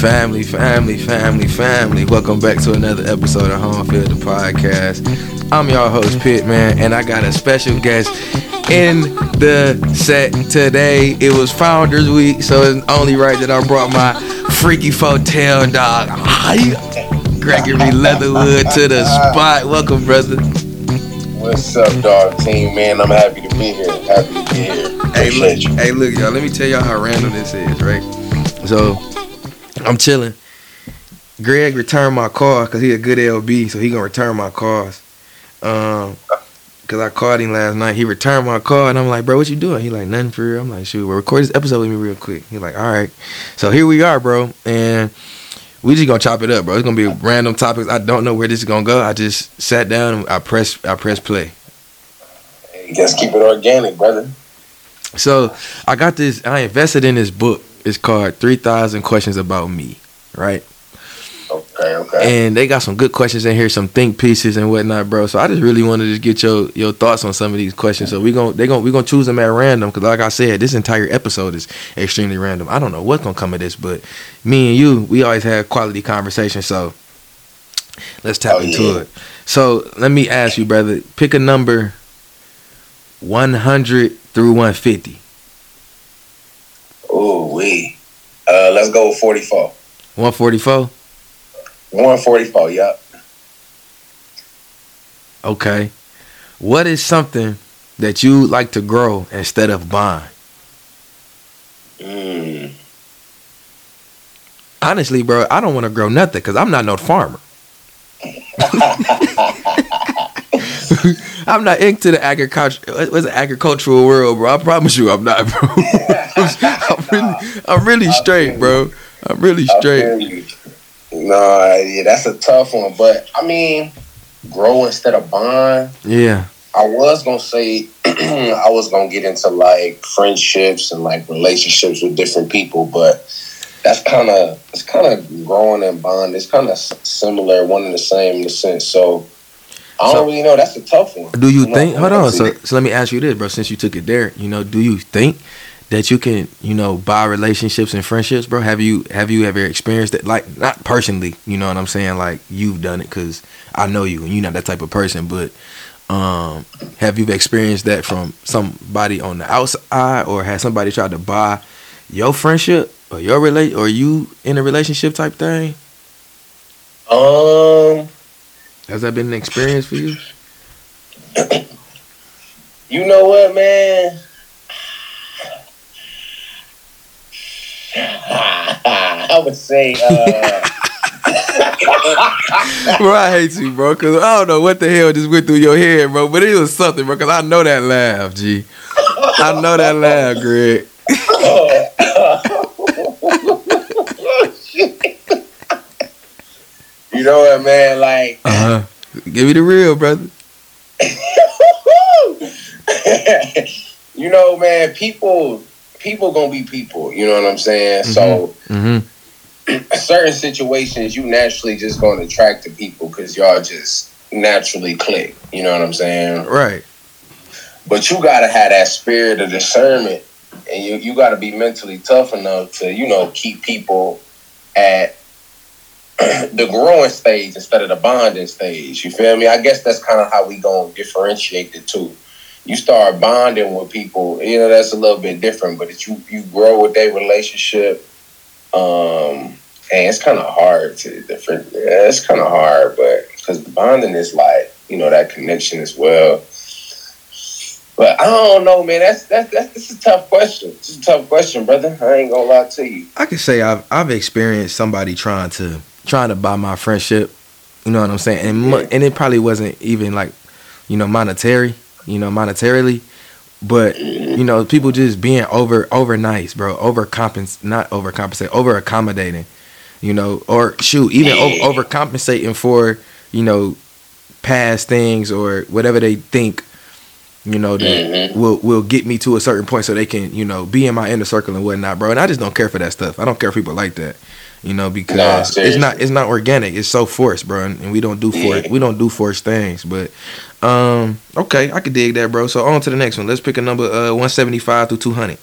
Family, family, family, family. Welcome back to another episode of Home Field the Podcast. I'm your host, Pitman, and I got a special guest in the set today. It was Founders Week, so it's only right that I brought my freaky fotel dog, Gregory Leatherwood, to the spot. Welcome, brother. What's up, dog team, man? I'm happy to be here. Happy to be here. Hey, Appreciate look, you. hey, look, y'all. Let me tell y'all how random this is, right? So, I'm chilling. Greg returned my car because he a good LB, so he gonna return my cars. Um, cause I called him last night. He returned my car, and I'm like, bro, what you doing? He like, nothing for real. I'm like, shoot, well, record this episode with me real quick. He like, all right. So here we are, bro, and we just gonna chop it up, bro. It's gonna be random topics. I don't know where this is gonna go. I just sat down, and I press, I press play. Hey, Just keep it organic, brother. So I got this. I invested in this book. It's called Three Thousand Questions About Me, right? Okay, okay. And they got some good questions in here, some think pieces and whatnot, bro. So I just really wanted to just get your your thoughts on some of these questions. So we gon' they gon' we gonna choose them at random because, like I said, this entire episode is extremely random. I don't know what's gonna come of this, but me and you, we always have quality conversation. So let's tap Oh, into yeah. it. So let me ask you, brother, pick a number one hundred through one fifty. Ooh, wee. Uh, let's go with 44. One forty four. 144, yup. Okay. What is something that you like to grow instead of buying? Mm. Honestly, bro, I don't want to grow nothing because I'm not no farmer. I'm not into the agriculture. What's the agricultural world, bro? I promise you, I'm not, bro. I'm really, I'm really straight, bro. I'm really straight. Nah, yeah, that's a tough one. But, I mean, grow instead of bond. Yeah, I was gonna say I was gonna get into like friendships and like relationships with different people, but that's kind of it's kind of growing and bond. It's kind of similar, one and the same in a sense. So I don't So- really know. That's a tough one. Do you I'm think? not- Hold on. So, so let me ask you this, bro. Since you took it there, you know, do you think that you can, you know, buy relationships and friendships, bro? Have you have you ever experienced it? Like, not personally, you know what I'm saying? Like, you've done it because I know you and you're not that type of person. But um, have you experienced that from somebody on the outside, or has somebody tried to buy your friendship or your relate, or you in a relationship type thing? um, Has that been an experience for you? you know what, man. I would say, uh, bro, I hate you, bro, because I don't know what the hell just went through your head, bro, but it was something, bro, because I know that laugh, G. I know that laugh, Greg. you know what, man? Like, Uh huh. Give me the real, brother. you know, man, people people gonna be people. You know what I'm saying? So Mm-hmm. certain situations, you naturally just gonna attract the people because y'all just naturally click. You know what I'm saying? Right. But you gotta have that spirit of discernment, and you you gotta be mentally tough enough to you know keep people at the growing stage instead of the bonding stage. You feel me? I guess that's kind of how we gonna differentiate the two. You start bonding with people, you know, that's a little bit different. But if you you grow with their relationship, um, and it's kind of hard to different. Yeah, it's kind of hard, but because bonding is like you know that connection as well. But I don't know, man. That's that's that's, that's a tough question. It's a tough question, brother. I ain't gonna lie to you. I can say I've I've experienced somebody trying to trying to buy my friendship. You know what I'm saying? And and it probably wasn't even like, you know, monetary. You know, monetarily. But you know, people just being over over nice, bro. Over compens not overcompensate, over accommodating. You know, or shoot, even over overcompensating for you know past things or whatever they think. You know that Mhm. will will get me to a certain point so they can you know be in my inner circle and whatnot, bro. And I just don't care for that stuff. I don't care if people like that. You know, because it's not it's not organic. It's so forced, bro, and, and we don't do forced Yeah. we don't do forced things. But um, okay, I could dig that, bro. So on to the next one. Let's pick a number uh 175 through 200.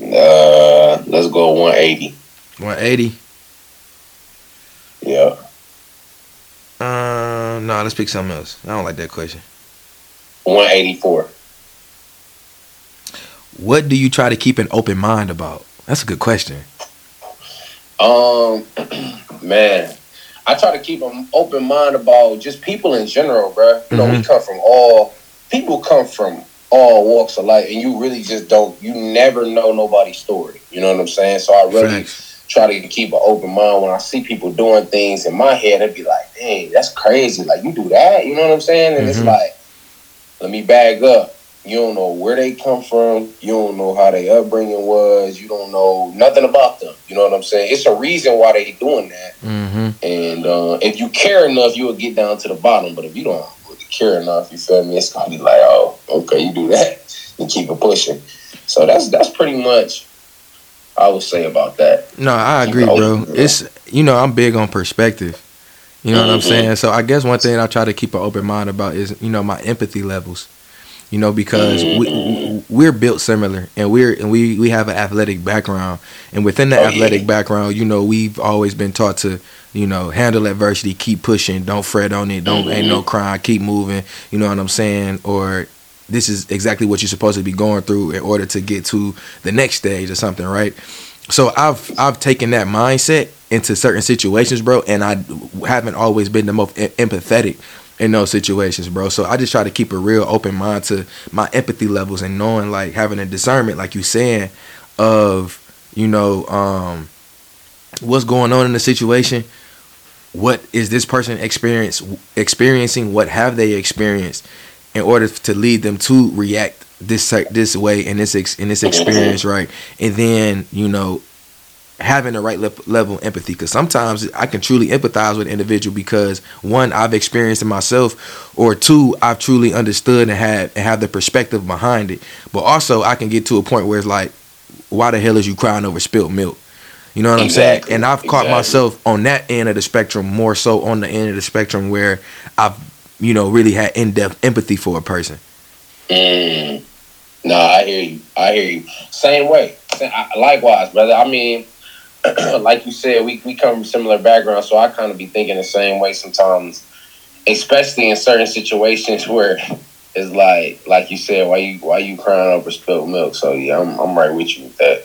Uh, let's go 180. 180. Yeah. Uh, no, let's pick something else. I don't like that question. 184. What do you try to keep an open mind about? That's a good question. Um, man, I try to keep an open mind about just people in general, bro. You know, we Mhm. come from all people come from all walks of life, and you really just don't. You never know nobody's story. You know what I'm saying? So I really Facts. try to keep an open mind when I see people doing things in my head. I'd be like, "Dang, that's crazy! Like you do that?" You know what I'm saying? And it's Mhm. like, let me bag up. You don't know where they come from. You don't know how their upbringing was. You don't know nothing about them. You know what I'm saying? It's a reason why they doing that. Mm-hmm. And uh, if you care enough, you will get down to the bottom. But if you don't really care enough, you feel me? It's gonna be like, oh, okay, you do that and keep it pushing. So that's that's pretty much I would say about that. No, I agree, it bro. bro. It's you know I'm big on perspective. You know what I'm Mhm. saying? So I guess one thing I try to keep an open mind about is you know my empathy levels. You know because we, we we're built similar and we're and we we have an athletic background and within the Oh, athletic yeah. background, you know we've always been taught to you know handle adversity, keep pushing, don't fret on it, don't ain't no mm-hmm. crying, keep moving. You know what I'm saying? Or this is exactly what you're supposed to be going through in order to get to the next stage or something, right? So I've I've taken that mindset into certain situations, bro, and I haven't always been the most em- empathetic in those situations, bro. So I just try to keep a real open mind to my empathy levels and knowing like having a discernment, like you saying, of you know um, what's going on in the situation. What is this person experience experiencing? What have they experienced in order to lead them to react this this way in this ex- in this experience, right? And then you know having the right le- level of empathy because sometimes I can truly empathize with an individual because one I've experienced it myself or two I've truly understood and have and have the perspective behind it but also I can get to a point where it's like why the hell is you crying over spilt milk you know what I'm saying and I've caught exactly. myself on that end of the spectrum more so on the end of the spectrum where I've you know really had in-depth empathy for a person Mm. No, I hear you. I hear you. Same way. Likewise, brother. I mean, like you said, we, we come from similar backgrounds, so I kind of be thinking the same way sometimes, especially in certain situations where it's like, like you said, why you why you crying over spilled milk? So yeah, I'm I'm right with you with that.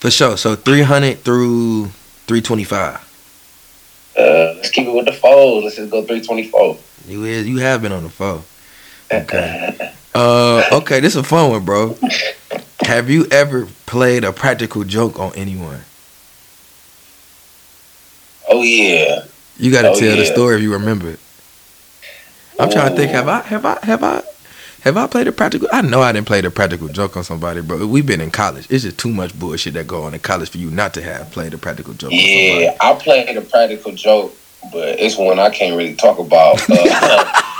for sure so 300 through 325 Uh, let's keep it with the fold. Let's just go three twenty four. you is you have been on the phone Okay. Uh, okay, this is a fun one, bro. Have you ever played a practical joke on anyone? Oh yeah. You got to Oh, tell the story if you remember it. I'm trying to think. Have I? Have I? Have I? Have I played a practical? I know I didn't play the practical joke on somebody, bro. We've been in college. It's just too much bullshit that go on in college for you not to have played a practical joke. on somebody. Yeah, I played a practical joke, but it's one I can't really talk about. Uh, went,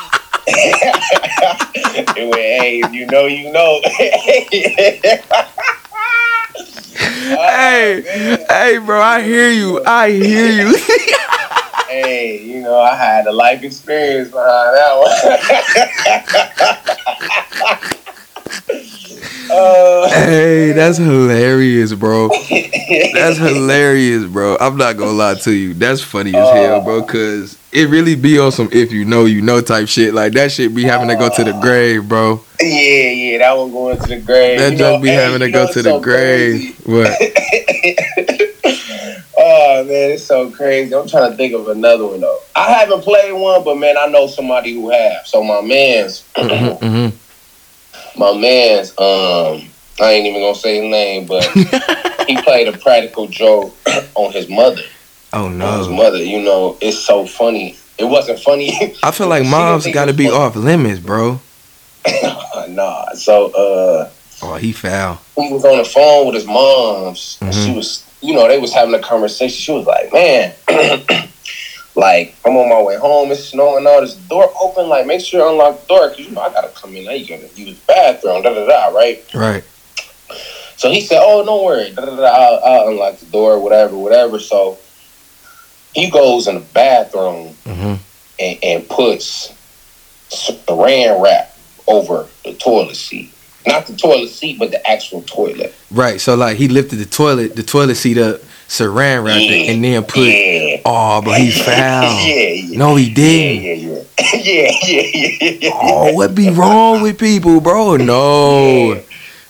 hey, if you know, you know. Hey, oh, hey, bro. I hear you. I hear you. hey, you know, I had a life experience behind that one. uh, hey, that's hilarious, bro. That's hilarious, bro. I'm not gonna lie to you. That's funny as hell, bro. Cause it really be on some if you know you know type shit. Like that shit be having to go to the grave, bro. Yeah, yeah, that one going to the grave. That joke be hey, having to go to the so crazy. grave. What? oh man, it's so crazy. I'm trying to think of another one though. I haven't played one, but man, I know somebody who have. So my man's, Mhm, mhm. My man's, um, I ain't even gonna say his name, but he played a practical joke on his mother. Oh On his mother, you know, it's so funny. It wasn't funny. I feel like moms got to be was off limits, bro. nah. So uh Oh, he foul. he was on the phone with his moms. and Mhm. She was, you know, they was having a conversation. She was like, "Man, like I'm on my way home. It's snowing out. This door open. Like, make sure you unlock the door because you know I gotta come in. Now you gotta use the bathroom. Da da da. Right." Right. So he said, "Oh, don't worry. Da, da, da, I'll, I'll unlock the door. Whatever, whatever." So he goes in the bathroom hmm and, and puts saran wrap over the toilet seat. Not the toilet seat, but the actual toilet. Right. So like he lifted the toilet, the toilet seat up, saran wrapped it, and then put. Yeah. Oh, but he foul. yeah, yeah. No, he didn't. yeah, yeah. yeah, yeah, yeah, yeah. Oh, what be wrong with people, bro? No. Yeah.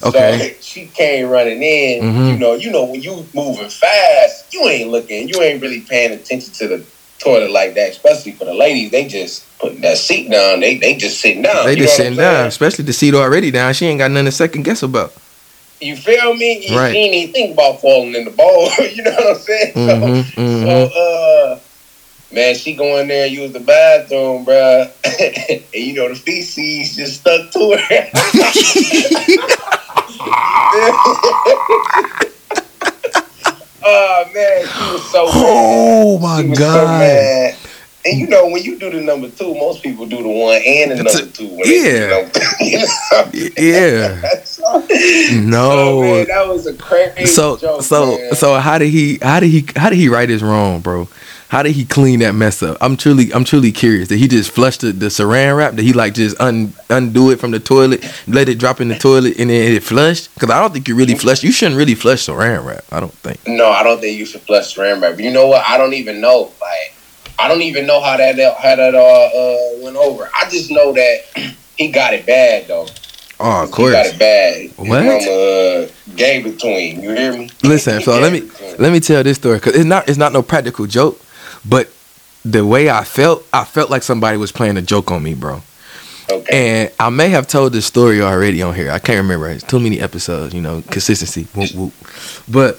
Okay. So she came running in. Mhm. You know, you know when you moving fast, you ain't looking, you ain't really paying attention to the toilet like that. Especially for the ladies, they just putting that seat down. They they just sitting down. They You just sitting down, especially the seat already down. She ain't got nothing to second guess about. You feel me? You Right. She ain't even think about falling in the bowl. you know what I'm saying? So- hmm So, uh, man, she go in there and use the bathroom, bro, and you know, the feces just stuck to her. oh, man, she was so mad. Oh my so god. mad. And you know, when you do the number two, most people do the one and the That's number a- two. When they do yeah. the number two, you know? Yeah. so, No. so, man, that was a crazy So joke, so man. so how did he how did he how did he right his wrong, bro? How did he clean that mess up? I'm truly I'm truly curious. Did he just flush the, the saran wrap? Did he like just un, undo it from the toilet, let it drop in the toilet, and then it flushed? Because I don't think you really flush. You shouldn't really flush saran wrap. I don't think. No, I don't think you should flush saran wrap. You know what? I don't even know. Like, I don't even know how that how that uh, uh went over. I just know that he got it bad though. Oh, of course. He got it bad. What? mama uh, gave it to him. You hear me? Listen, so let me it to him. let me tell this story because it's not it's not no practical joke, but the way I felt, I felt like somebody was playing a joke on me, bro. Okay. And I may have told this story already on here. I can't remember. It's too many episodes, you know, consistency. Whoop, whoop. But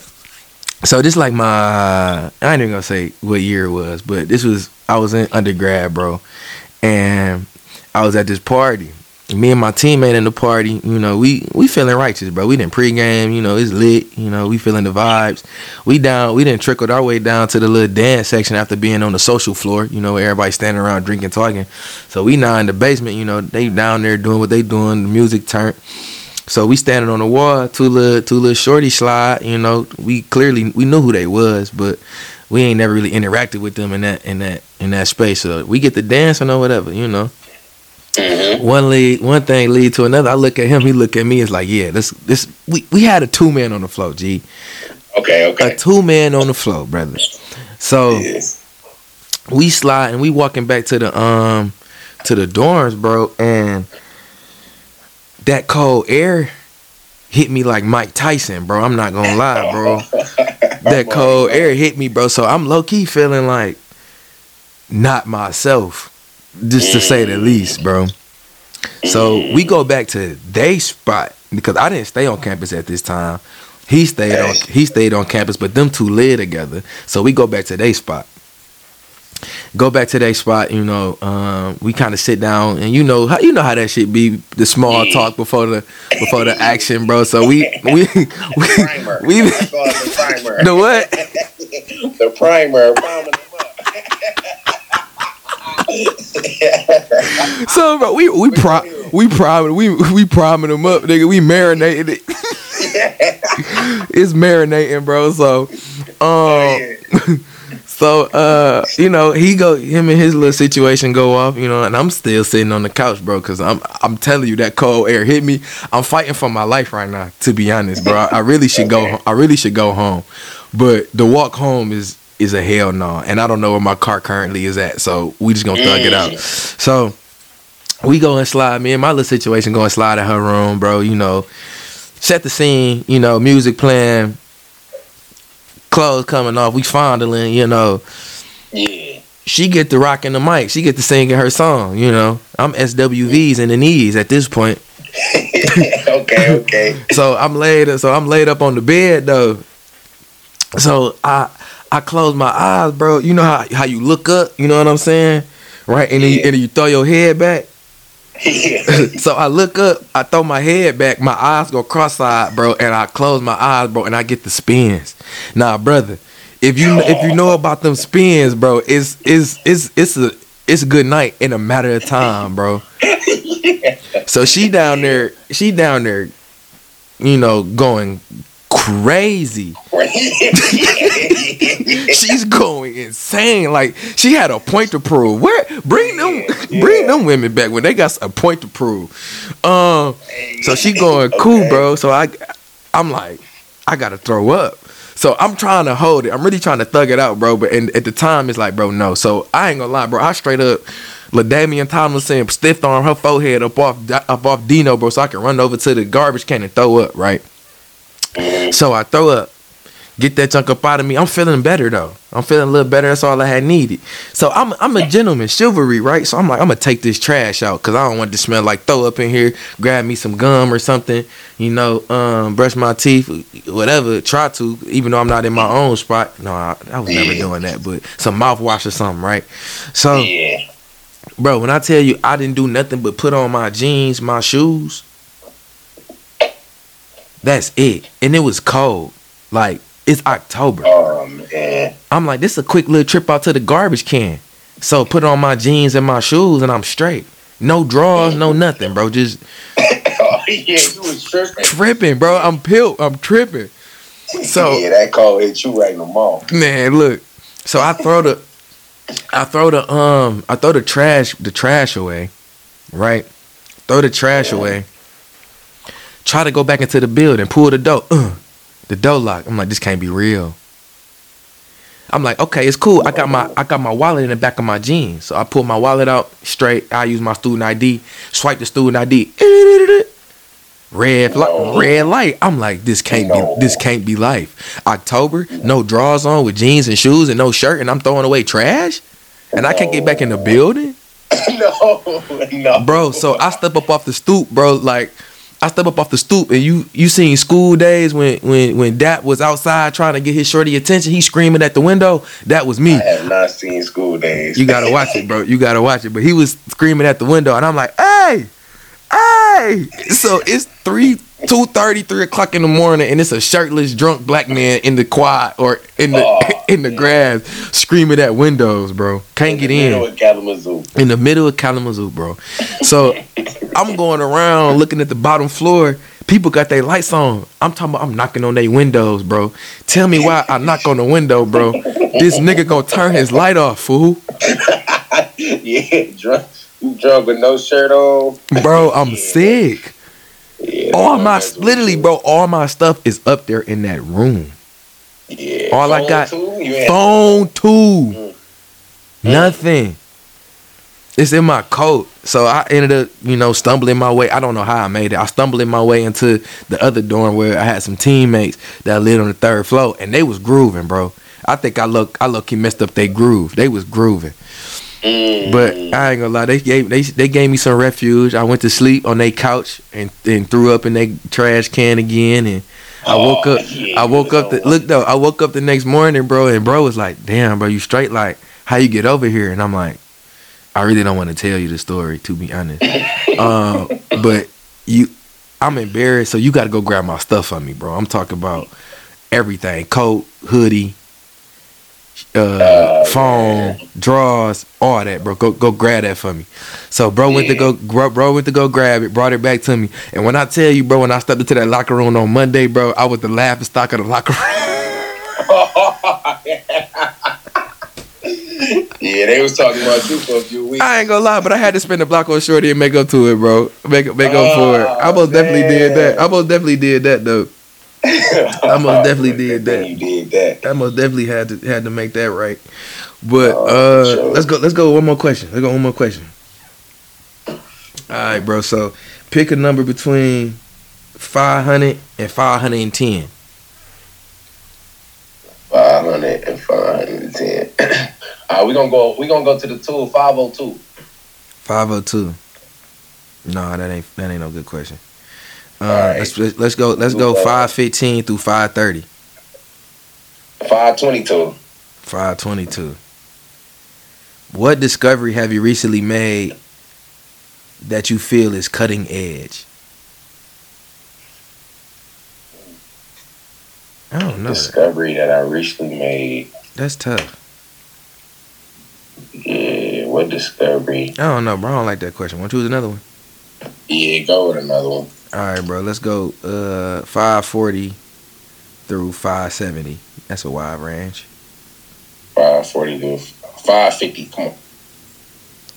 so this like my I ain't even gonna say what year it was, but this was I was in undergrad, bro. And I was at this party. Me and my teammate in the party, you know, we we feeling righteous, bro. We didn't pregame, you know, it's lit, you know, we feeling the vibes. We down, we didn't trickled our way down to the little dance section after being on the social floor, you know, everybody standing around drinking, talking. So we now in the basement, you know, they down there doing what they doing, the music turned. So we standing on the wall, two little two little shorty slide, you know. We clearly we knew who they was, but we ain't never really interacted with them in that in that in that space. So we get to dancing or whatever, you know. Mhm. One lead, one thing lead to another. I look at him, he look at me. It's like, yeah, this this we we had a two man on the floor, G, Okay. Okay. A two man on the floor, brother. So Yeah. we slide and we walking back to the um to the dorms, bro, and that cold air hit me like Mike Tyson, bro. I'm not gonna lie, bro. That cold air hit me, bro. So I'm low key feeling like not myself, just to say the least, bro. So we go back to they spot because I didn't stay on campus at this time. He stayed on he stayed on campus, but them two live together. So we go back to they spot. Go back to that spot, you know. Um, we kind of sit down, and you know how you know how that shit be the small talk before the before the action, bro. So we we we, Primer. we the primer. the what? the primer. priming them up. So bro, we we pri- we priming we we priming them up, nigga. We marinated it. it's marinating, bro. So, um, so uh, you know, he go him and his little situation go off, you know, and I'm still sitting on the couch, bro, because I'm I'm telling you that cold air hit me. I'm fighting for my life right now, to be honest, bro. I, I really should go. I really should go home, but the walk home is is a hell no, and I don't know where my car currently is at, so we just gonna thug it out. So we go and slide. Me and my little situation go and slide in her room, bro. You know, set the scene. You know, music playing, clothes coming off. We fondling. You know, Yeah. she get to rocking the mic. She get to singing her song. You know, I'm SWVs in the knees at this point. okay, okay. So I'm laid. So I'm laid up on the bed though. So I I close my eyes, bro. You know how how you look up. You know what I'm saying, right? And then, you, and then you throw your head back. Yeah. so I look up, I throw my head back, my eyes go cross-eyed, bro, and I close my eyes, bro, and I get the spins. Nah, brother, if you if you know about them spins, bro, it's it's it's it's a it's a good night in a matter of time, bro. So she down there, she down there, you know, going crazy. She's going insane. Like she had a point to prove. Where bring them bring them women back when they got a point to prove. Um so she going cool, Okay. bro. So I I'm like, I gotta throw up. So I'm trying to hold it. I'm really trying to thug it out, bro. But and at the time, it's like, bro, no. So I ain't gonna lie, bro. I straight up, LaDainian Tomlinson stiff arm her forehead up off up off Dino, bro, so I can run over to the garbage can and throw up, right? So I throw up, get that junk up out of me. I'm feeling better though. I'm feeling a little better. That's all I had needed. So I'm I'm a gentleman, chivalry, right? So I'm like, I'm gonna take this trash out because I don't want it to smell like throw up in here. Grab me some gum or something, you know, um, brush my teeth, whatever. Try to, even though I'm not in my own spot. No, I, I was never doing that, but some mouthwash or something, right? So, Yeah. bro, when I tell you I didn't do nothing but put on my jeans, my shoes. That's it, and it was cold. Like it's October. Oh man. I'm like, this is a quick little trip out to the garbage can. So put on my jeans and my shoes and I'm straight. No drawers, no nothing, bro. Just oh yeah, you was tripping. tripping, bro. I'm pilled. I'm tripping. So yeah, that call hit you right in the mall. man, look. So I throw the I throw the um I throw the trash the trash away. Right? Throw the trash away. Try to go back into the building, pull the door. Uh, the door lock. I'm like, this can't be real. I'm like, okay, it's cool. I got my I got my wallet in the back of my jeans. So I pull my wallet out straight. I use my student ID, swipe the student ID. Red light, red light. I'm like, this can't be this can't be life. October, no drawers on with jeans and shoes and no shirt, and I'm throwing away trash, and I can't get back in the building, no, no. bro. So I step up off the stoop, bro. Like I step up off the stoop, and you you seen School Daze when when when Dap was outside trying to get his shorty attention. He screaming at the window. That was me. I have not seen School Daze. You gotta watch it, bro. You gotta watch it. But he was screaming at the window, and I'm like, hey, hey. So it's three, two thirty, three o'clock in the morning, and it's a shirtless, drunk black man in the quad or in the Oh, in the grass screaming at windows, bro. Can't get in. In the middle in of Kalamazoo. in the middle of Kalamazoo, bro. So I'm going around looking at the bottom floor. People got their lights on. I'm talking about I'm knocking on their windows, bro. Tell me why I knock on the window, bro. This nigga gonna turn his light off, fool. yeah, drunk. You drunk with no shirt on. Bro, I'm Yeah. sick. Yeah, All my literally, bro, all my stuff is up there in that room. Yeah. all I got-? Phone too. Mm. Nothing. It's in my coat. So I ended up, you know, stumbling my way. I don't know how I made it. I stumbled my way into the other dorm where I had some teammates that lived on the third floor and they was grooving, bro. I think I look I look he messed up their groove. They was grooving. Mm. But I ain't gonna lie, they gave they they gave me some refuge. I went to sleep on their couch and, and threw up in their trash can again and I woke Oh, up yeah, I woke up the look though, I woke up the next morning, bro, and bro was like, Damn, bro, you straight like how you get over here? And I'm like, I really don't want to tell you the story, to be honest. um, but you I'm embarrassed, so you gotta go grab my stuff for me, bro. I'm talking about everything. Coat, hoodie, uh, Oh, phone, man. drawers, all that, bro. Go go grab that for me. So bro went to go bro, bro went to go grab it, brought it back to me. And when I tell you, bro, when I stepped into that locker room on Monday, bro, I was the laughing stock of the locker room. yeah, they was talking about you for a few weeks. I ain't gonna lie, but I had to spend a block on shorty and make up to it, bro. Make make up for it. I Oh, most definitely did that. I most definitely did that though. I most definitely did that. You did that. I most definitely had to had to make that right. But Oh, uh sure. let's go let's go one more question. Let's go one more question. All right, bro. So pick a number between 500 and 510. 500 and 510. All right, we gonna go. We gonna go to the two 502. 502. No, that ain't that ain't no good question. Uh, All right. let's, let's go let's go 515 through 530. 522. 522. What discovery have you recently made that you feel is cutting edge? I don't know. Discovery that I recently made. That's tough. Yeah, what discovery? I don't know, bro. I don't like that question. Want to choose another one? Yeah, go with another one. All right, bro. Let's go uh 540 through 570. That's a wide range. 540 to 550. Come on.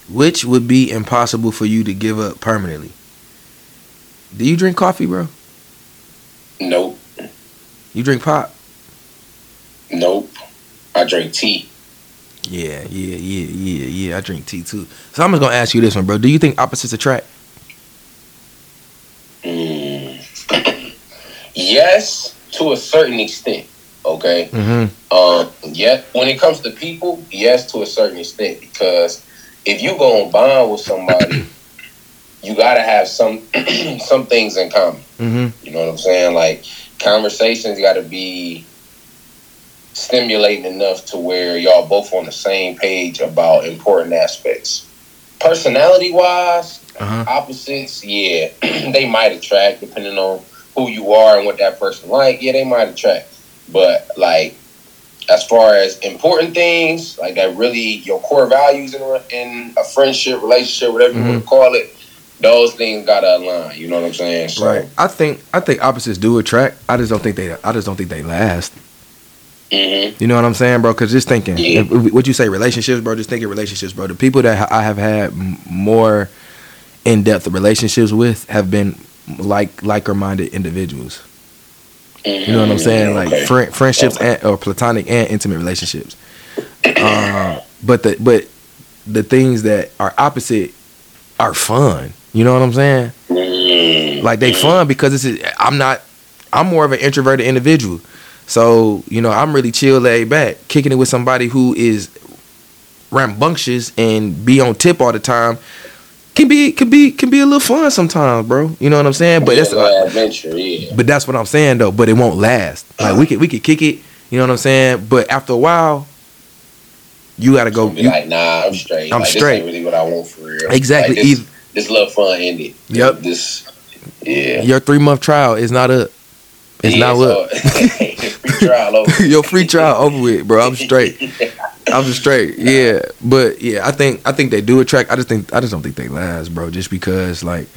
Which would be impossible for you to give up permanently? Do you drink coffee, bro? Nope. You drink pop? Nope. I drink tea. Yeah, yeah, yeah, yeah, yeah. I drink tea too. So I'm just gonna ask you this one, bro. Do you think opposites attract? Mm. Yes, to a certain extent. Okay. Mm-hmm. Um. Yeah. When it comes to people, yes, to a certain extent, because if you go and bond with somebody, you gotta have some some things in common. Mm-hmm. You know what I'm saying? Like conversations got to be stimulating enough to where y'all both on the same page about important aspects. Personality wise, Uh-huh. opposites, yeah, they might attract depending on who you are and what that person like. Yeah, they might attract, but like as far as important things, like that really your core values in a, in a friendship, relationship, whatever you want to call it, those things gotta align. You know what I'm saying? So, Right. I think I think opposites do attract. I just don't think they. I just don't think they last. mhm. You know what I'm saying, bro? Because just thinking, Yeah. what you say, relationships, bro. Just thinking relationships, bro. The people that I have had more in depth relationships with have been like liker minded individuals. You know what I'm saying? Like Okay. friend, friendships Okay. and, or platonic and intimate relationships. Um, but the but the things that are opposite are fun. You know what I'm saying? Mm, Like they fun because it's I'm not I'm more of an introverted individual. So, you know, I'm really chill laid back. Kicking it with somebody who is rambunctious and be on tip all the time can be can be can be a little fun sometimes, bro. You know what I'm saying? But that's yeah, adventure, yeah. but that's what I'm saying though. But it won't last. Like we could we could kick it. You know what I'm saying? But after a while, you gotta go. You, like, nah, I'm straight. I'm like, straight. Really what I want for real. exactly. Like, this, Either- this little fun ended. Yep. This, yeah. your three month trial is not up. It's yeah, not up. so- free trial over. Your free trial over with, bro. I'm straight. I'm just straight. Yeah, but yeah, I think I think they do attract. I just think I just don't think they last, bro. Just because like,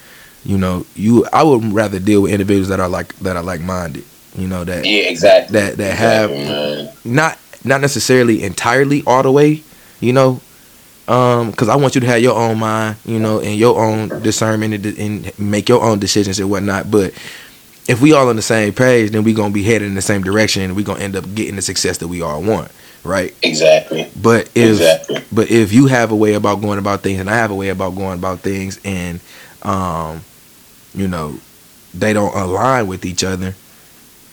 you know, you I would rather deal with individuals that are like that are like minded. You know that Yeah, exactly. that that have Exactly, not not necessarily entirely all the way. You know, um, because I want you to have your own mind. You know, and your own discernment and, and make your own decisions and whatnot. But if we all on the same page, then we gonna be headed in the same direction, and we gonna end up getting the success that we all want, right? Exactly. But if exactly. but if you have a way about going about things, and I have a way about going about things, and um, you know, they don't align with each other,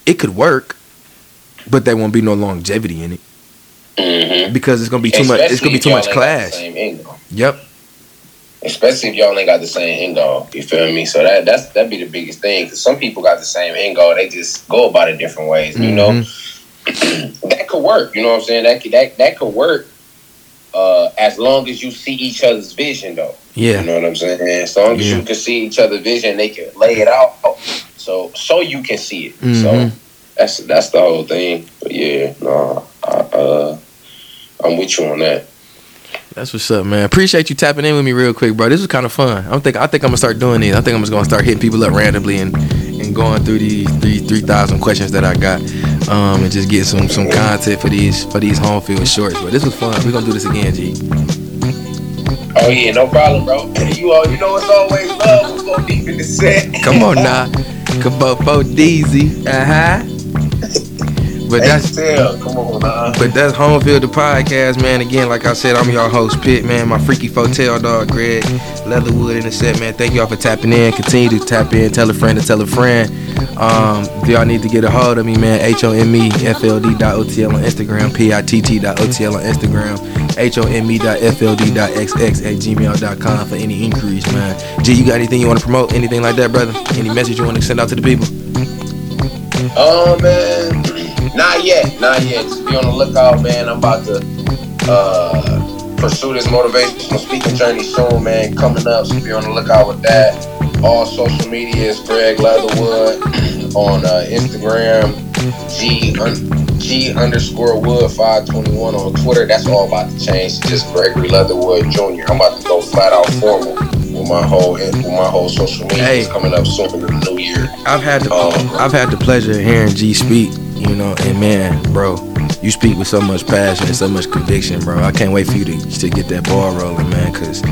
it could work, but there won't be no longevity in it Mm-hmm. because it's gonna be too much. It's gonna be too much clash. Same end goal. Yep. Especially if y'all ain't got the same end goal. You feel me? So that that's that'd be the biggest thing. Because some people got the same end goal. They just go about it different ways. You know. Mm-hmm. that could work. You know what I'm saying? That could, that that could work uh, as long as you see each other's vision, though. Yeah. You know what I'm saying? As long as Yeah. you can see each other's vision, they can lay it out so so you can see it. Mhm. So that's that's the whole thing. But yeah, no, I, uh, I'm with you on that. That's what's up, man. Appreciate you tapping in with me real quick, bro. This was kind of fun. I'm think I think I'm gonna start doing these. I think I'm just gonna start hitting people up randomly and and going through these three three thousand questions that I got, um, and just get some some content for these for these home field shorts. But this was fun. We're gonna do this again, G. Oh yeah, no problem, bro. You all, you know it's always love. We'll go deep in the set. Come on now, come on, Deezy. Uh huh. But that's tell. Come on, nah. But that's Home Field the podcast, man. Again, like I said, I'm your host, Pit, man. My freaky fotel dog, Greg Leatherwood in the set, man. Thank y'all for tapping in. Continue to tap in. Tell a friend to tell a friend. Um, if y'all need to get a hold of me, man, H O M E F L D dot O T L on Instagram, P I T T dot O T L on Instagram, H O M E dot F L D dot X X at gmail dot com for any inquiries, man. G, you got anything you want to promote? Anything like that, brother? Any message you want to send out to the people? Oh man, not yet, not yet. Just be on the lookout, man. I'm about to uh, pursue this motivational speaking journey soon, man. Coming up, so be on the lookout with that. All social media is Greg Leatherwood on uh, Instagram, G un- G underscore Wood five twenty one on Twitter. That's all about to change. Just Gregory Leatherwood Jr. I'm about to go flat out formal with my whole with my whole social media. Hey. Coming up soon in the new year. I've had the Oh. I've had the pleasure of hearing G speak, you know, and man, bro, you speak with so much passion and so much conviction, bro. I can't wait for you to, to get that ball rolling, man, because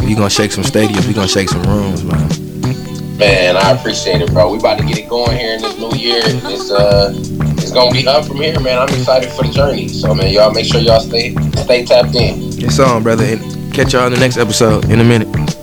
we gonna shake some stadiums, we gonna shake some rooms, man. Man, I appreciate it, bro. We about to get it going here in this new year. It's uh, it's gonna be up from here, man. I'm excited for the journey. So man, y'all make sure y'all stay stay tapped in. It's on, brother. And catch y'all in the next episode in a minute.